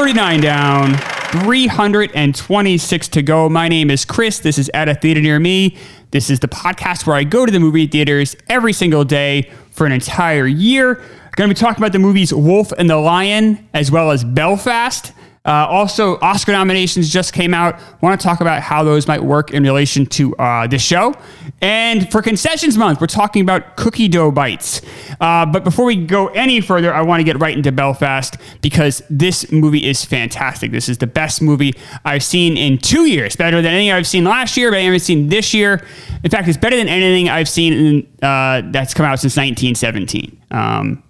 39 down, 326 to go. My name is Chris. This is At a Theater Near Me. This is the podcast where I go to the movie theaters every single day for an entire year. Going to be talking about the movies Wolf and the Lion as well as Belfast. Uh, also, Oscar nominations just came out. Want to talk about how those might work in relation to uh, this show. And for concessions month, we're talking about cookie dough bites. Uh, but before we go any further, I want to get right into Belfast because this movie is fantastic. This is the best movie I've seen in two years. Better than anything I've seen last year, but I haven't seen this year. In fact, it's better than anything I've seen in, uh, that's come out since 1917. Um,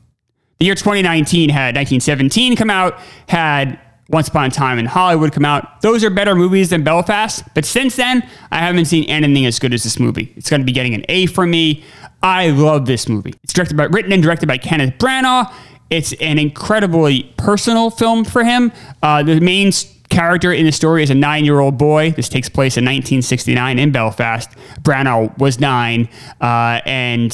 the year 2019 had 1917 come out, had once Upon a Time in Hollywood come out. Those are better movies than Belfast. But since then, I haven't seen anything as good as this movie. It's going to be getting an A from me. I love this movie. It's directed by, written and directed by Kenneth Branagh. It's an incredibly personal film for him. Uh, the main character in the story is a nine-year-old boy. This takes place in 1969 in Belfast. Branagh was nine, uh, and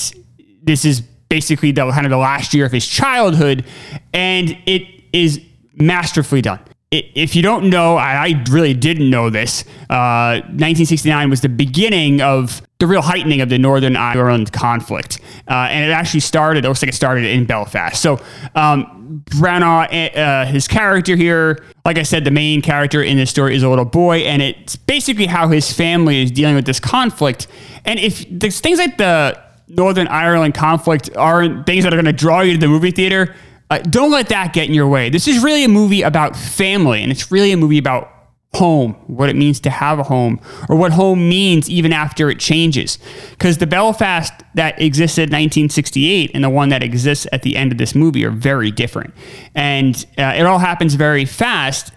this is basically the kind of the last year of his childhood, and it is masterfully done. If you don't know, I really didn't know this. Uh, 1969 was the beginning of the real heightening of the Northern Ireland conflict. Uh, and it actually started, it looks like it started in Belfast. So, um, Branagh, uh, his character here, like I said, the main character in this story is a little boy, and it's basically how his family is dealing with this conflict. And if there's things like the Northern Ireland conflict aren't things that are going to draw you to the movie theater, uh, don't let that get in your way. This is really a movie about family, and it's really a movie about home, what it means to have a home, or what home means even after it changes. Because the Belfast that existed in 1968 and the one that exists at the end of this movie are very different. And uh, it all happens very fast.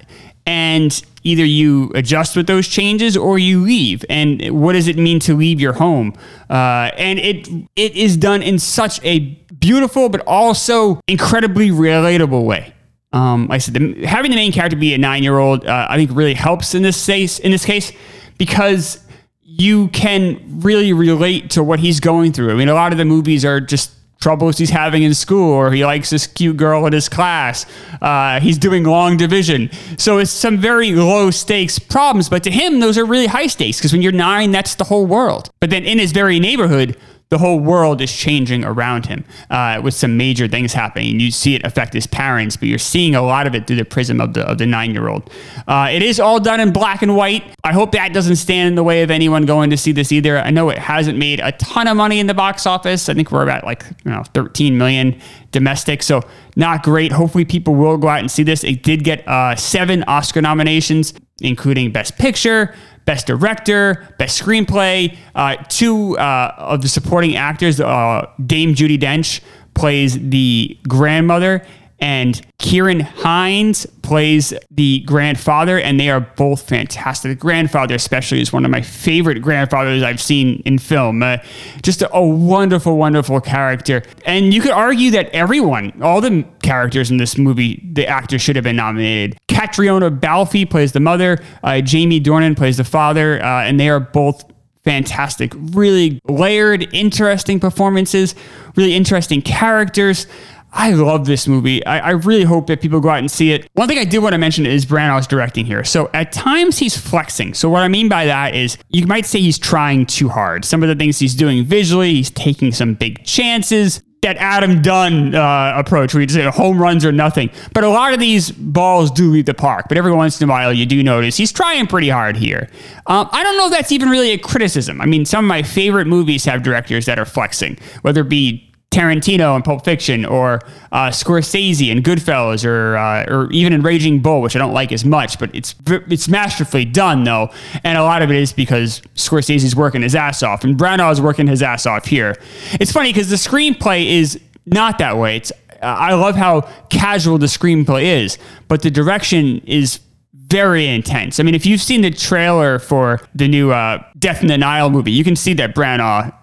And either you adjust with those changes or you leave. And what does it mean to leave your home? Uh, and it it is done in such a beautiful but also incredibly relatable way. Um, like I said, the, having the main character be a nine-year-old, uh, I think, really helps in this case. In this case, because you can really relate to what he's going through. I mean, a lot of the movies are just troubles he's having in school, or he likes this cute girl in his class. Uh, he's doing long division. So it's some very low stakes problems, but to him, those are really high stakes because when you're nine, that's the whole world. But then in his very neighborhood, the whole world is changing around him uh, with some major things happening. You see it affect his parents, but you're seeing a lot of it through the prism of the of the nine year old. Uh, it is all done in black and white. I hope that doesn't stand in the way of anyone going to see this either. I know it hasn't made a ton of money in the box office. I think we're about like you know 13 million domestic, so not great. Hopefully, people will go out and see this. It did get uh, seven Oscar nominations, including Best Picture. Best Director, Best Screenplay. Uh, two uh, of the supporting actors, uh, Dame Judi Dench plays the grandmother, and Ciarán Hinds plays the grandfather, and they are both fantastic. The grandfather, especially, is one of my favorite grandfathers I've seen in film. Uh, just a, a, wonderful, wonderful character. And you could argue that everyone, all the characters in this movie, the actors should have been nominated. Caitríona Balfe plays the mother, uh, Jamie Dornan plays the father, uh, and they are both fantastic. Really layered, interesting performances, really interesting characters. I love this movie. I, I, really hope that people go out and see it. One thing I did want to mention is Branagh's directing here. So at times he's flexing. So what I mean by that is you might say he's trying too hard. Some of the things he's doing visually, he's taking some big chances. That Adam Dunn uh, approach where you say home runs or nothing. But a lot of these balls do leave the park. But every once in a while, you do notice he's trying pretty hard here. Um, I don't know if that's even really a criticism. I mean, some of my favorite movies have directors that are flexing, whether it be Tarantino in Pulp Fiction, or uh, Scorsese in Goodfellas, or uh, or even in Raging Bull, which I don't like as much, but it's it's masterfully done though, and a lot of it is because Scorsese's working his ass off, and Branagh's working his ass off here. It's funny because the screenplay is not that way. It's uh, I love how casual the screenplay is, but the direction is very intense. I mean, if you've seen the trailer for the new uh, Death in the Nile movie, you can see that Branagh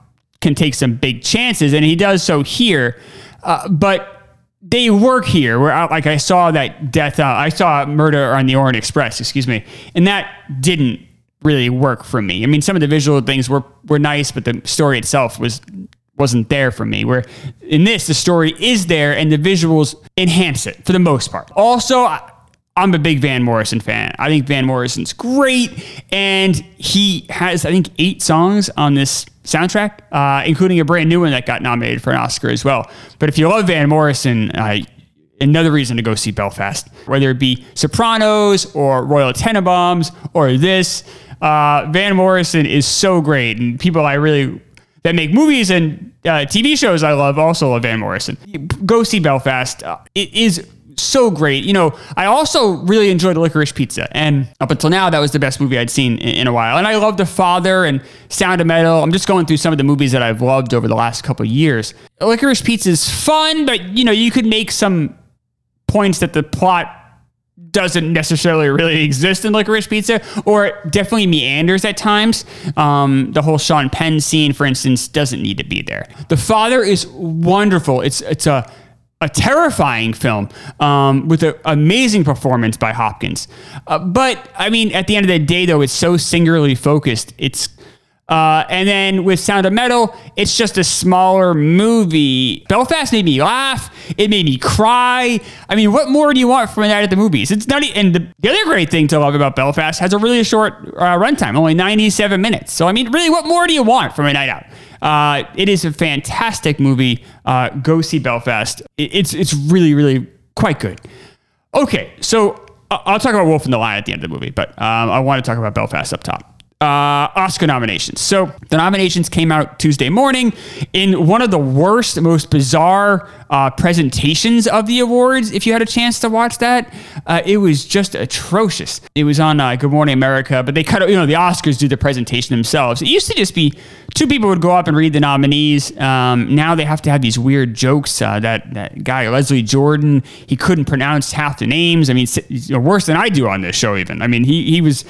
can take some big chances, and he does so here. Uh, but they work here. Where I, like I saw that death, uh, I saw Murder on the Orient Express, excuse me, and that didn't really work for me. I mean, some of the visual things were were nice, but the story itself was wasn't there for me. Where in this, the story is there, and the visuals enhance it for the most part. Also. I'm a big Van Morrison fan. I think Van Morrison's great, and he has I think eight songs on this soundtrack, uh, including a brand new one that got nominated for an Oscar as well. But if you love Van Morrison, uh, another reason to go see Belfast, whether it be Sopranos or Royal Tenenbaums or this. Uh, Van Morrison is so great, and people I really that make movies and uh, TV shows I love also love Van Morrison. Go see Belfast. Uh, it is so great. You know, I also really enjoyed Licorice Pizza, and up until now, that was the best movie I'd seen in, in, a while. And I love The Father and Sound of Metal. I'm just going through some of the movies that I've loved over the last couple years. Licorice Pizza is fun, but you know, you could make some points that the plot doesn't necessarily really exist in Licorice Pizza, or definitely meanders at times. Um, the whole Sean Penn scene, for instance, doesn't need to be there. The Father is wonderful. It's it's a a terrifying film um, with an amazing performance by Hopkins. Uh, but I mean, at the end of the day, though, it's so singularly focused. It's uh, and then with Sound of Metal, it's just a smaller movie. Belfast made me laugh. It made me cry. I mean, what more do you want from a night at the movies? It's not. And the, the other great thing to love about Belfast has a really short uh, runtime, only 97 minutes. So I mean, really, what more do you want from a night out? Uh, it is a fantastic movie. Uh, go see Belfast. It's it's really really quite good. Okay, so I'll talk about Wolf and the Lion at the end of the movie, but um, I want to talk about Belfast up top uh, Oscar nominations. So the nominations came out Tuesday morning in one of the worst, most bizarre uh, presentations of the awards. If you had a chance to watch that, uh, it was just atrocious. It was on uh, Good Morning America, but they cut. You know, the Oscars do the presentation themselves. It used to just be two people would go up and read the nominees. Um, now they have to have these weird jokes. Uh, that that guy Leslie Jordan, he couldn't pronounce half the names. I mean, worse than I do on this show. Even I mean, he he was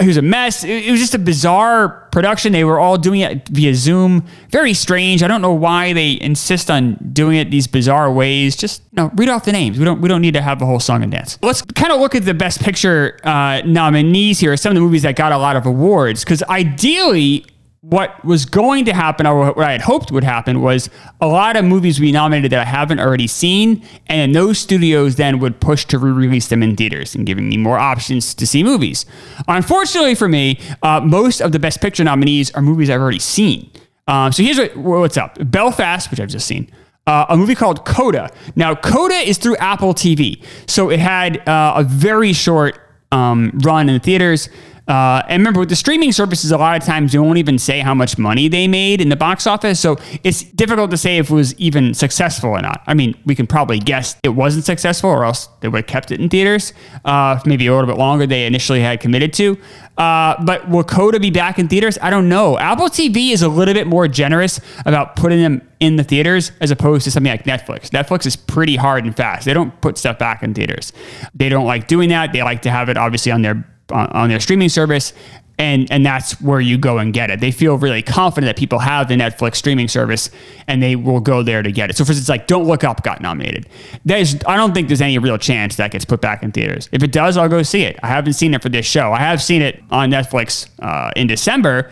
he was a mess. It, it was just a bizarre production. They were all doing it via Zoom. Very strange. I don't know why they insist on doing it these bizarre ways. Just you know, read off the names. We don't we don't need to have a whole song and dance. Let's kind of look at the best picture uh, nominees here. Some of the movies that got a lot of awards because ideally what was going to happen, or what I had hoped would happen, was a lot of movies we nominated that I haven't already seen, and those studios then would push to re-release them in theaters and giving me more options to see movies. Unfortunately for me, uh, most of the Best Picture nominees are movies I've already seen. Um, so here's what, what's up: Belfast, which I've just seen. Uh, a movie called Coda. Now, Coda is through Apple TV, so it had uh, a very short um, run in the theaters. Uh, and remember, with the streaming services, a lot of times you won't even say how much money they made in the box office. So it's difficult to say if it was even successful or not. I mean, we can probably guess it wasn't successful, or else they would have kept it in theaters, uh, maybe a little bit longer they initially had committed to. Uh, but will Coda be back in theaters? I don't know. Apple TV is a little bit more generous about putting them in the theaters as opposed to something like Netflix. Netflix is pretty hard and fast. They don't put stuff back in theaters. They don't like doing that. They like to have it obviously on their on, their streaming service and and that's where you go and get it. They feel really confident that people have the Netflix streaming service and they will go there to get it. So for instance, like Don't Look Up got nominated. There's I don't think there's any real chance that gets put back in theaters. If it does, I'll go see it. I haven't seen it for this show. I have seen it on Netflix uh, in December.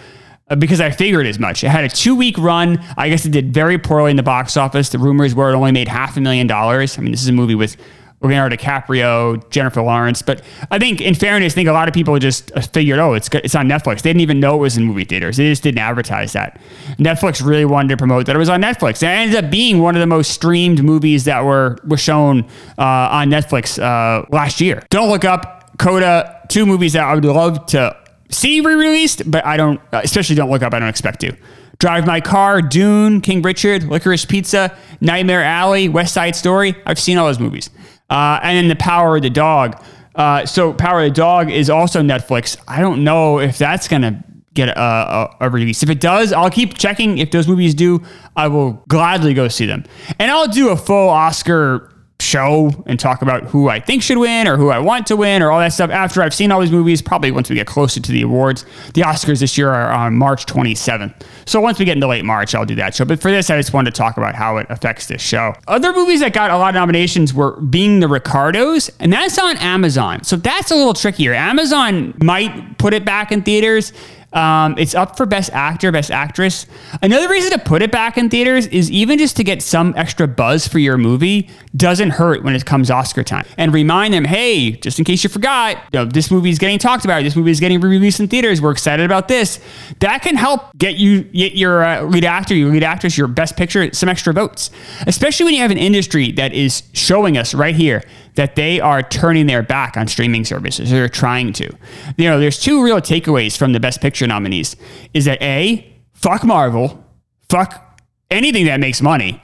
Uh, because I figured as much. It had a two week run. I guess it did very poorly in the box office. The rumors were it only made half a million dollars. I mean, this is a movie with Leonardo DiCaprio, Jennifer Lawrence. But I think, in fairness, I think a lot of people just figured, oh, it's it's on Netflix. They didn't even know it was in movie theaters. They just didn't advertise that. Netflix really wanted to promote that it was on Netflix. And it ended up being one of the most streamed movies that were were shown uh, on Netflix uh, last year. Don't look up Coda. Two movies that I would love to see re-released, but I don't. Especially don't look up. I don't expect to. Drive My Car, Dune, King Richard, Licorice Pizza, Nightmare Alley, West Side Story. I've seen all those movies. Uh, and then The Power of the Dog. Uh, so Power of the Dog is also Netflix. I don't know if that's to get a, a, a, release. If it does, I'll keep checking. If those movies do, I will gladly go see them. And I'll do a full Oscar show and talk about who I think should win or who I want to win or all that stuff after I've seen all these movies, probably once we get closer to the awards. The Oscars this year are on March 27th. So once we get into late March, I'll do that show. But for this, I just wanted to talk about how it affects this show. Other movies that got a lot of nominations were Being the Ricardos, and that's on Amazon. So that's a little trickier. Amazon might put it back in theaters. Um, it's up for Best Actor, Best Actress. Another reason to put it back in theaters is even just to get some extra buzz for your movie doesn't hurt when it comes Oscar time. And remind them, hey, just in case you forgot, you know, this movie is getting talked about. This movie is getting re-released in theaters. We're excited about this. That can help get you get your uh, lead actor, your lead actress, your Best Picture some extra votes. Especially when you have an industry that is showing us right here that they are turning their back on streaming services. They're trying to. You know, there's two real takeaways from the Best Picture nominees. Is that a fuck Marvel, fuck anything that makes money,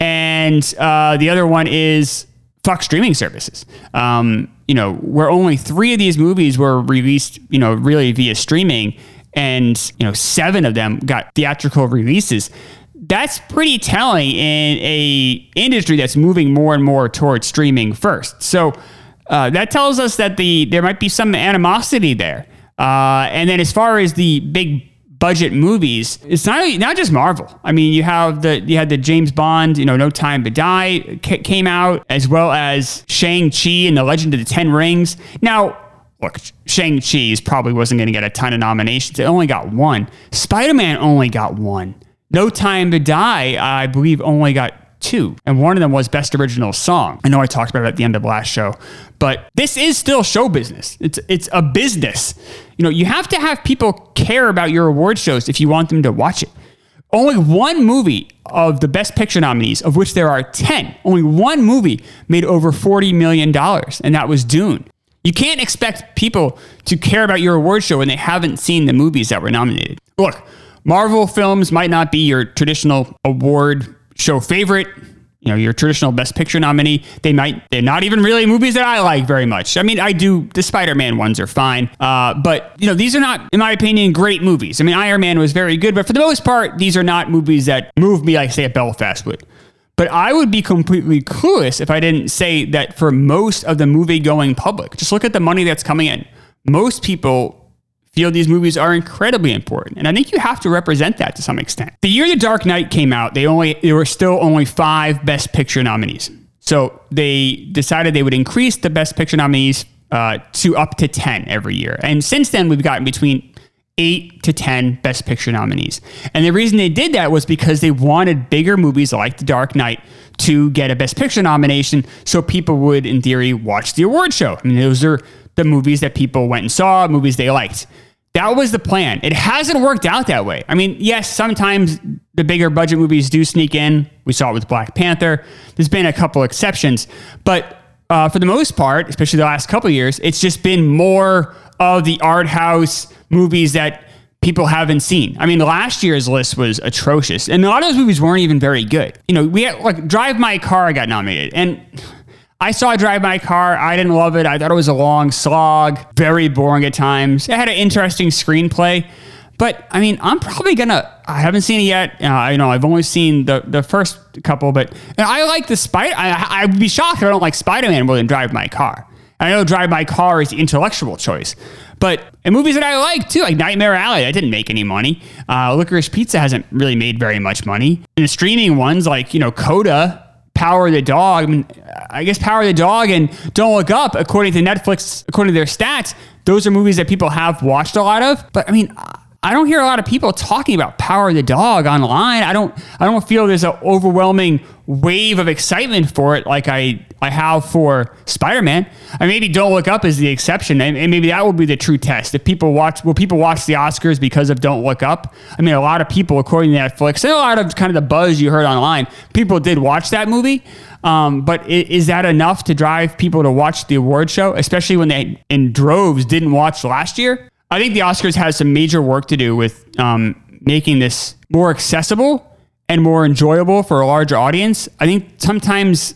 and uh, the other one is fuck streaming services. Um, you know, where only three of these movies were released, you know, really via streaming, and you know, seven of them got theatrical releases that's pretty telling in a industry that's moving more and more towards streaming first. So uh, that tells us that the there might be some animosity there. Uh, and then as far as the big budget movies, it's not not just Marvel. I mean, you have the you had the James Bond, you know, No Time to Die came out, as well as Shang Chi and the Legend of the Ten Rings. Now. Look, Shang-Chi probably wasn't going to get a ton of nominations. It only got one. Spider-Man only got one. No Time to Die, I believe, only got two, and one of them was Best Original Song. I know I talked about it at the end of last show, but this is still show business. It's it's a business. You know, you have to have people care about your award shows if you want them to watch it. Only one movie of the Best Picture nominees, of which there are 10, only one movie made over $40 million, and that was Dune. You can't expect people to care about your award show when they haven't seen the movies that were nominated. Look, Marvel films might not be your traditional award show favorite, you know, your traditional best picture nominee. They might, they're not even really movies that I like very much. I mean, I do, the Spider Man ones are fine. Uh, but, you know, these are not, in my opinion, great movies. I mean, Iron Man was very good, but for the most part, these are not movies that move me like, say, a Belfast would. But I would be completely clueless if I didn't say that for most of the movie going public, just look at the money that's coming in. Most people feel these movies are incredibly important. And I think you have to represent that to some extent. The year The Dark Knight came out, they only there were still only 5 best picture nominees. So they decided they would increase the best picture nominees uh, to up to 10 every year. And since then we've gotten between 8 to 10 best picture nominees. And the reason they did that was because they wanted bigger movies like The Dark Knight to get a best picture nomination so people would in theory watch the award show. I mean those are the movies that people went and saw, movies they liked. That was the plan. It hasn't worked out that way. I mean, yes, sometimes the bigger budget movies do sneak in. We saw it with Black Panther. There's been a couple exceptions, but uh, for the most part, especially the last couple years, it's just been more of the art house movies that people haven't seen. I mean, last year's list was atrocious, and a lot of those movies weren't even very good. You know, we had like Drive My Car got nominated, and I saw Drive My Car. I didn't love it. I thought it was a long slog, very boring at times. It had an interesting screenplay. But I mean, I'm probably gonna. I haven't seen it yet. Uh, you know, I've only seen the the first couple, but I like the Spider. I, I would be shocked if I don't like Spider Man more than Drive My Car. I know Drive My Car is the intellectual choice, but in movies that I like too, like Nightmare Alley, that didn't make any money. Uh, Licorice Pizza hasn't really made very much money. And the streaming ones, like you know, Coda, Power the Dog. I mean, I guess Power the Dog and Don't Look Up, according to Netflix, according to their stats, those are movies that people have watched a lot of. But I mean, I don't hear a lot of people talking about Power of the Dog online. I don't I don't feel there's an overwhelming wave of excitement for it like I, I have for Spider-Man. I maybe Don't Look Up is the exception, and, and maybe that will be the true test. If people watch, will people watch the Oscars because of Don't Look Up? I mean, a lot of people, according to Netflix, and a lot of kind of the buzz you heard online, people did watch that movie. Um, but is that enough to drive people to watch the award show, especially when they in droves didn't watch last year? I think the Oscars has some major work to do with um, making this more accessible and more enjoyable for a larger audience. I think sometimes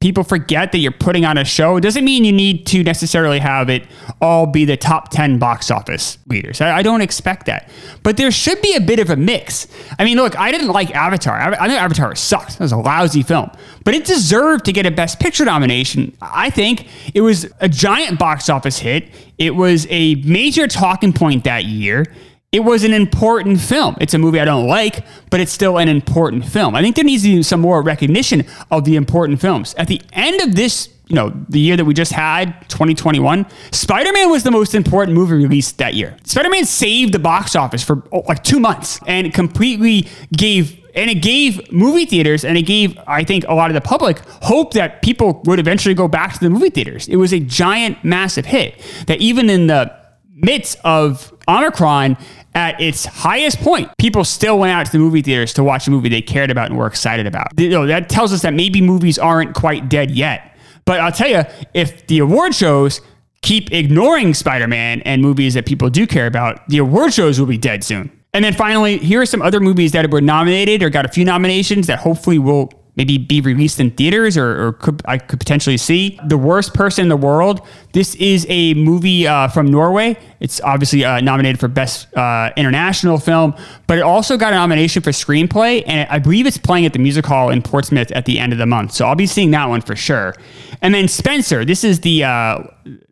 people forget that you're putting on a show. It doesn't mean you need to necessarily have it all be the top 10 box office leaders. I, I, don't expect that. But there should be a bit of a mix. I mean, look, I didn't like Avatar. I, I Avatar sucked. It was a lousy film. But it deserved to get a Best Picture nomination. I think it was a giant box office hit. It was a major talking point that year it was an important film. It's a movie I don't like, but it's still an important film. I think there needs to be some more recognition of the important films. At the end of this you know, the year that we just had, 2021, Spider Man was the most important movie released that year. Spider Man saved the box office for oh, like two months and completely gave and it gave movie theaters and it gave i think a lot of the public hope that people would eventually go back to the movie theaters it was a giant massive hit that even in the midst of omicron at its highest point. People still went out to the movie theaters to watch a movie they cared about and were excited about. You know, that tells us that maybe movies aren't quite dead yet. But i'll tell you if the award shows keep ignoring spider-man and movies that people do care about the award shows will be dead soon. And then finally, here are some other movies that were nominated or got a few nominations that hopefully will maybe be released in theaters or, or could, I could potentially see. The Worst Person in the World. This is a movie uh, from Norway. It's obviously uh, nominated for Best uh, International Film, but it also got a nomination for Screenplay, and I believe it's playing at the Music Hall in Portsmouth at the end of the month. So I'll be seeing that one for sure. And then Spencer. This is the uh,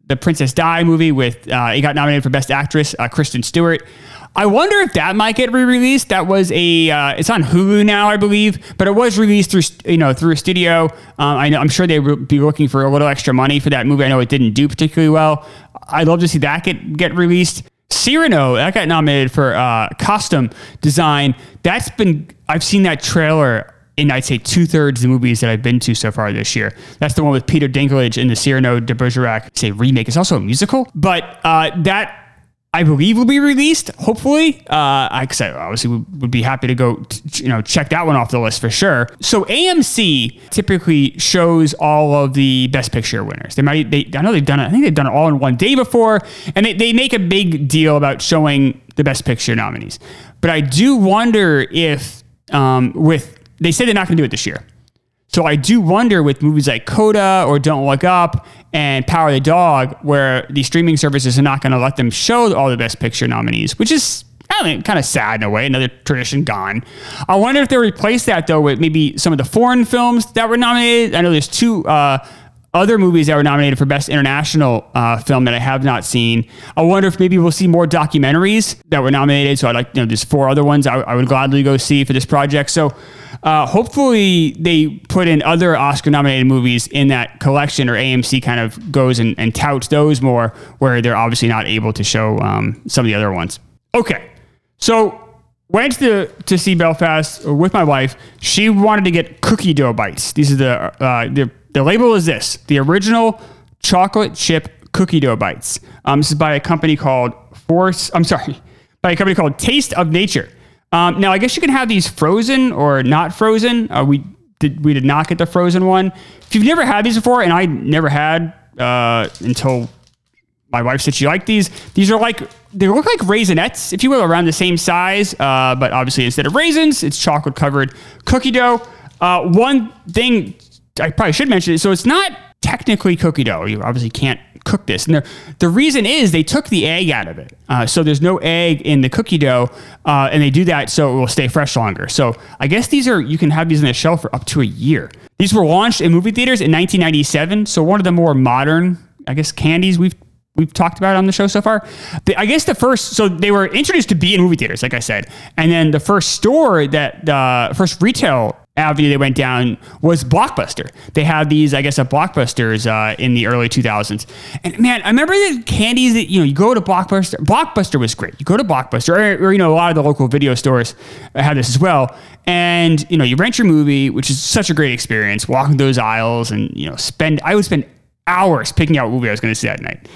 the Princess Di movie with uh, it got nominated for Best Actress, uh, Kristen Stewart. I wonder if that might get re-released. That was a uh, it's on Hulu now, I believe, but it was released through you know through a studio. Um, I know I'm sure they would be looking for a little extra money for that movie. I know it didn't do particularly well. I'd love to see that get get released. Cyrano that got nominated for uh, costume design. That's been I've seen that trailer in I'd say two thirds of the movies that I've been to so far this year. That's the one with Peter Dinklage in the Cyrano de Bergerac say remake. It's also a musical, but uh, that I believe will be released. Hopefully, uh, I, I obviously would, would, be happy to go, t- you know, check that one off the list for sure. So AMC typically shows all of the Best Picture winners. They might, they, I know they've done it. I think they've done it all in one day before, and they, they make a big deal about showing the Best Picture nominees. But I do wonder if, um, with they say they're not going to do it this year. So I do wonder with movies like Coda or Don't Look Up and Power the Dog, where the streaming services are not going to let them show all the Best Picture nominees, which is I mean, kind of sad in a way, another tradition gone. I wonder if they replace that though with maybe some of the foreign films that were nominated. I know there's two uh, other movies that were nominated for Best International uh, Film that I have not seen. I wonder if maybe we'll see more documentaries that were nominated. So I'd like, you know, there's four other ones I, I would gladly go see for this project. So uh, hopefully they put in other Oscar nominated movies in that collection or AMC kind of goes and, and touts those more where they're obviously not able to show um, some of the other ones. Okay. So went to to see Belfast with my wife. She wanted to get cookie dough bites. These are the uh, the the label is this: the original chocolate chip cookie dough bites. Um, this is by a company called Force. I'm sorry, by a company called Taste of Nature. Um, now, I guess you can have these frozen or not frozen. Uh, we did we did not get the frozen one. If you've never had these before, and I never had uh, until my wife said she liked these. These are like they look like raisinets, if you will, around the same size. Uh, but obviously, instead of raisins, it's chocolate covered cookie dough. Uh, one thing I probably should mention is So it's not technically cookie dough. You obviously can't cook this. And the, the reason is they took the egg out of it. Uh, so there's no egg in the cookie dough. Uh, and they do that so it will stay fresh longer. So I guess these are, you can have these in the shelf for up to a year. These were launched in movie theaters in 1997. So one of the more modern, I guess, candies we've we've talked about on the show so far. I guess the first, so they were introduced to be in movie theaters, like I said, and then the first store that the uh, first retail avenue they went down was Blockbuster. They had these, I guess, at Blockbusters uh, in the early 2000s. And man, I remember the candies that, you know, you go to Blockbuster. Blockbuster was great. You go to Blockbuster, or, or you know, a lot of the local video stores had this as well. And, you know, you rent your movie, which is such a great experience, walking those aisles and, you know, spend, I would spend hours picking out what movie I was going to see that night.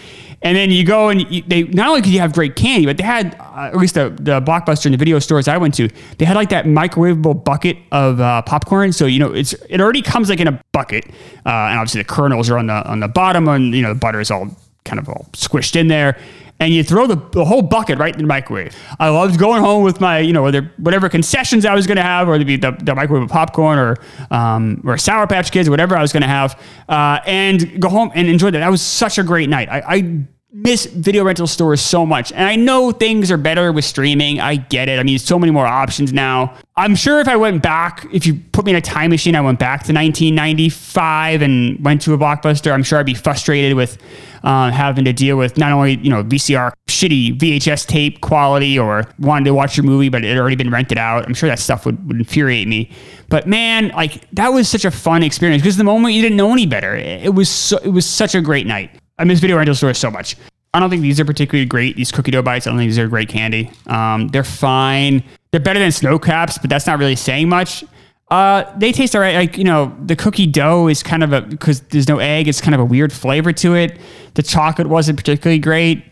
And then you go and you, they not only could you have great candy, but they had uh, at least the, the blockbuster and the video stores I went to. They had like that microwavable bucket of uh, popcorn. So you know it's it already comes like in a bucket, uh, and obviously the kernels are on the on the bottom, and you know the butter is all kind of all squished in there. And you throw the, the whole bucket right in the microwave. I loved going home with my, you know, whether whatever concessions I was going to have, or the, the, the microwave of popcorn, or um, or Sour Patch Kids, or whatever I was going to have, uh, and go home and enjoy that. That was such a great night. I, I miss video rental stores so much. And I know things are better with streaming. I get it. I mean, so many more options now. I'm sure if I went back, if you put me in a time machine, I went back to 1995 and went to a blockbuster, I'm sure I'd be frustrated with uh, having to deal with not only, you know, VCR shitty VHS tape quality or wanted to watch your movie, but it had already been rented out. I'm sure that stuff would, would infuriate me. But man, like that was such a fun experience because the moment you didn't know any better, it was so, it was such a great night. I miss video rental stores so much. I don't think these are particularly great. These cookie dough bites, I don't think these are great candy. Um, they're fine. They're better than Sno-Caps, but that's not really saying much. Uh, they taste all right. Like you know, the cookie dough is kind of a because there's no egg. It's kind of a weird flavor to it. The chocolate wasn't particularly great.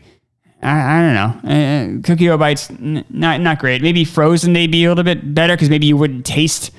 I, I don't know. Uh, cookie dough bites n- not not great. Maybe frozen they'd be a little bit better because maybe you wouldn't taste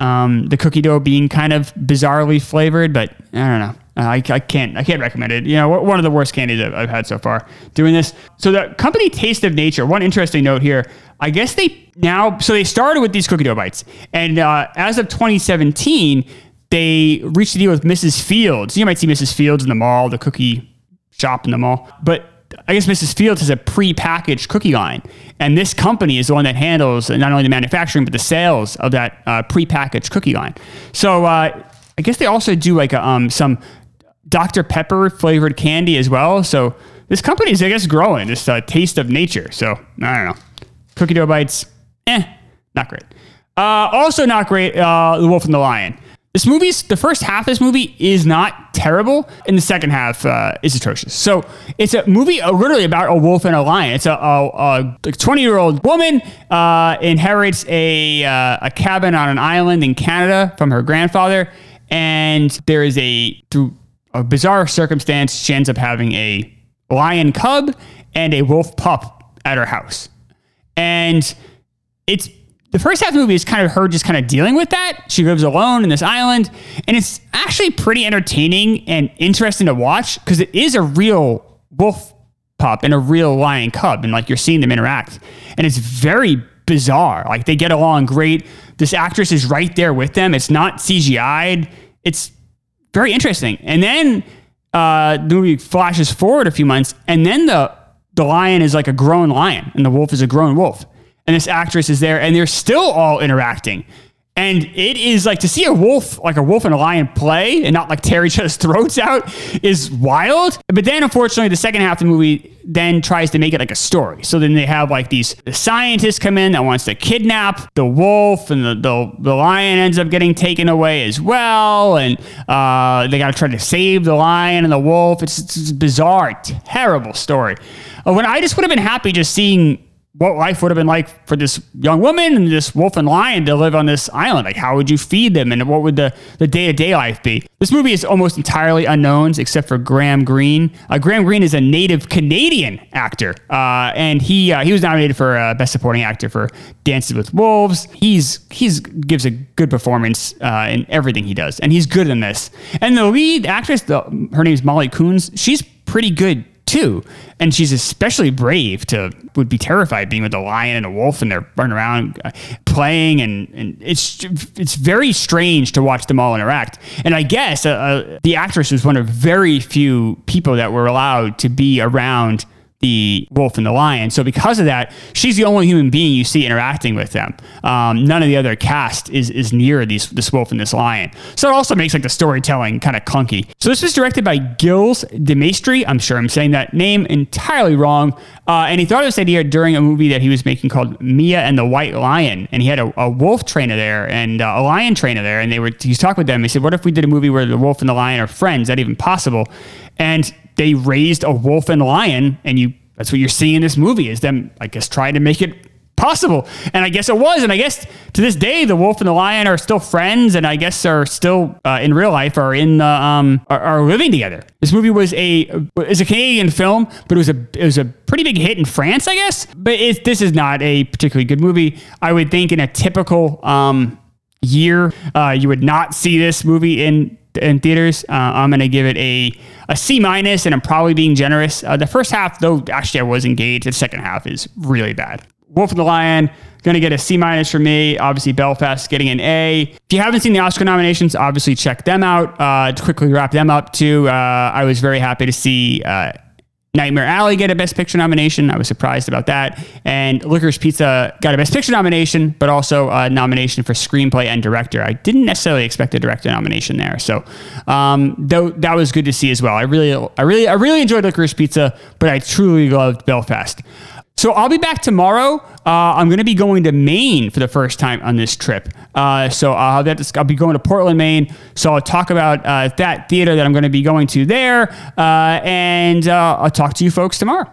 um, the cookie dough being kind of bizarrely flavored. But I don't know. Uh, I, I can't I can't recommend it. You know, one of the worst candies I've, I've had so far doing this. So the company Taste of Nature. One interesting note here. I guess they now so they started with these cookie dough bites, and uh, as of 2017, they reached a deal with Mrs. Fields. You might see Mrs. Fields in the mall, the cookie shop in the mall, but I guess Mrs. Fields has a pre-packaged cookie line, and this company is the one that handles not only the manufacturing but the sales of that uh, pre-packaged cookie line. So uh, I guess they also do like a, um, some Dr. Pepper flavored candy as well. So this company is, I guess, growing. This uh, taste of nature. So I don't know. Cookie dough bites, eh, not great. Uh, also not great. Uh, the Wolf and the Lion. This movie's the first half of this movie is not terrible, and the second half uh, is atrocious. So it's a movie uh, literally about a wolf and a lion. It's a a twenty year old woman inherits a a cabin on an island in Canada from her grandfather, and there is a through a bizarre circumstance she ends up having a lion cub and a wolf pup at her house, and it's the first half of the movie is kind of her just kind of dealing with that. She lives alone in this island, and it's actually pretty entertaining and interesting to watch because it is a real wolf pup and a real lion cub, and like you're seeing them interact, and it's very bizarre. Like they get along great. This actress is right there with them. It's not CGI'd. It's very interesting. And then uh, the movie flashes forward a few months, and then the the lion is like a grown lion, and the wolf is a grown wolf and this actress is there, and they're still all interacting. And it is like to see a wolf, like a wolf and a lion play and not like tear each other's throats out is wild. But then, unfortunately, the second half of the movie then tries to make it like a story. So then they have like these the scientists come in that wants to kidnap the wolf, and the, the, the lion ends up getting taken away as well. And uh, they got to try to save the lion and the wolf. It's, it's bizarre, terrible story. Uh, when I just would have been happy just seeing what life would have been like for this young woman and this wolf and lion to live on this island. Like, how would you feed them, and what would the the day to day life be? This movie is almost entirely unknowns, except for Graham Greene. Uh, Graham Greene is a native Canadian actor, uh, and he uh, he was nominated for uh, best supporting actor for Dances with Wolves. He's he's gives a good performance uh, in everything he does, and he's good in this. And the lead actress, the, her is Molly Kunz. She's pretty good too. And she's especially brave to would be terrified being with a lion and a wolf and they're running around uh, playing and, and it's it's very strange to watch them all interact. And I guess uh, uh, the actress was one of very few people that were allowed to be around the wolf and the lion. So because of that, she's the only human being you see interacting with them. Um, none of the other cast is is near these this wolf and this lion. So it also makes like the storytelling kind of clunky. So this was directed by Gilles de Maistre. I'm sure I'm saying that name entirely wrong. Uh, and he thought of this idea during a movie that he was making called Mia and the White Lion. And he had a, a wolf trainer there and uh, a lion trainer there. And they were he's talking with them. He said, "What if we did a movie where the wolf and the lion are friends? Is that even possible?" And they raised a wolf and lion, and you that's what you're seeing in this movie is them, I guess, trying to make it possible. And I guess it was. And I guess to this day, the wolf and the lion are still friends, and I guess are still uh, in real life are in the um are, are, living together. This movie was a is a Canadian film, but it was a it was a pretty big hit in France, I guess. But it, this is not a particularly good movie. I would think in a typical um year, uh, you would not see this movie in in theaters. Uh, I'm to give it a a C minus, and I'm probably being generous. Uh, the first half, though, actually I was engaged. The second half is really bad. Wolf and the Lion going to get a C minus for me. Obviously, Belfast getting an A. If you haven't seen the Oscar nominations, obviously check them out. Uh, to quickly wrap them up too, uh, I was very happy to see. Uh, Nightmare Alley get a Best Picture nomination. I was surprised about that. And Licorice Pizza got a Best Picture nomination, but also a nomination for screenplay and director. I didn't necessarily expect a director nomination there, so um, though that was good to see as well. I really, I really, I really enjoyed Licorice Pizza, but I truly loved Belfast. So I'll be back tomorrow. Uh, I'm going to be going to Maine for the first time on this trip. Uh, so I'll, I'll be going to Portland, Maine. So I'll talk about uh, that theater that I'm going to be going to there, uh, and uh, I'll talk to you folks tomorrow.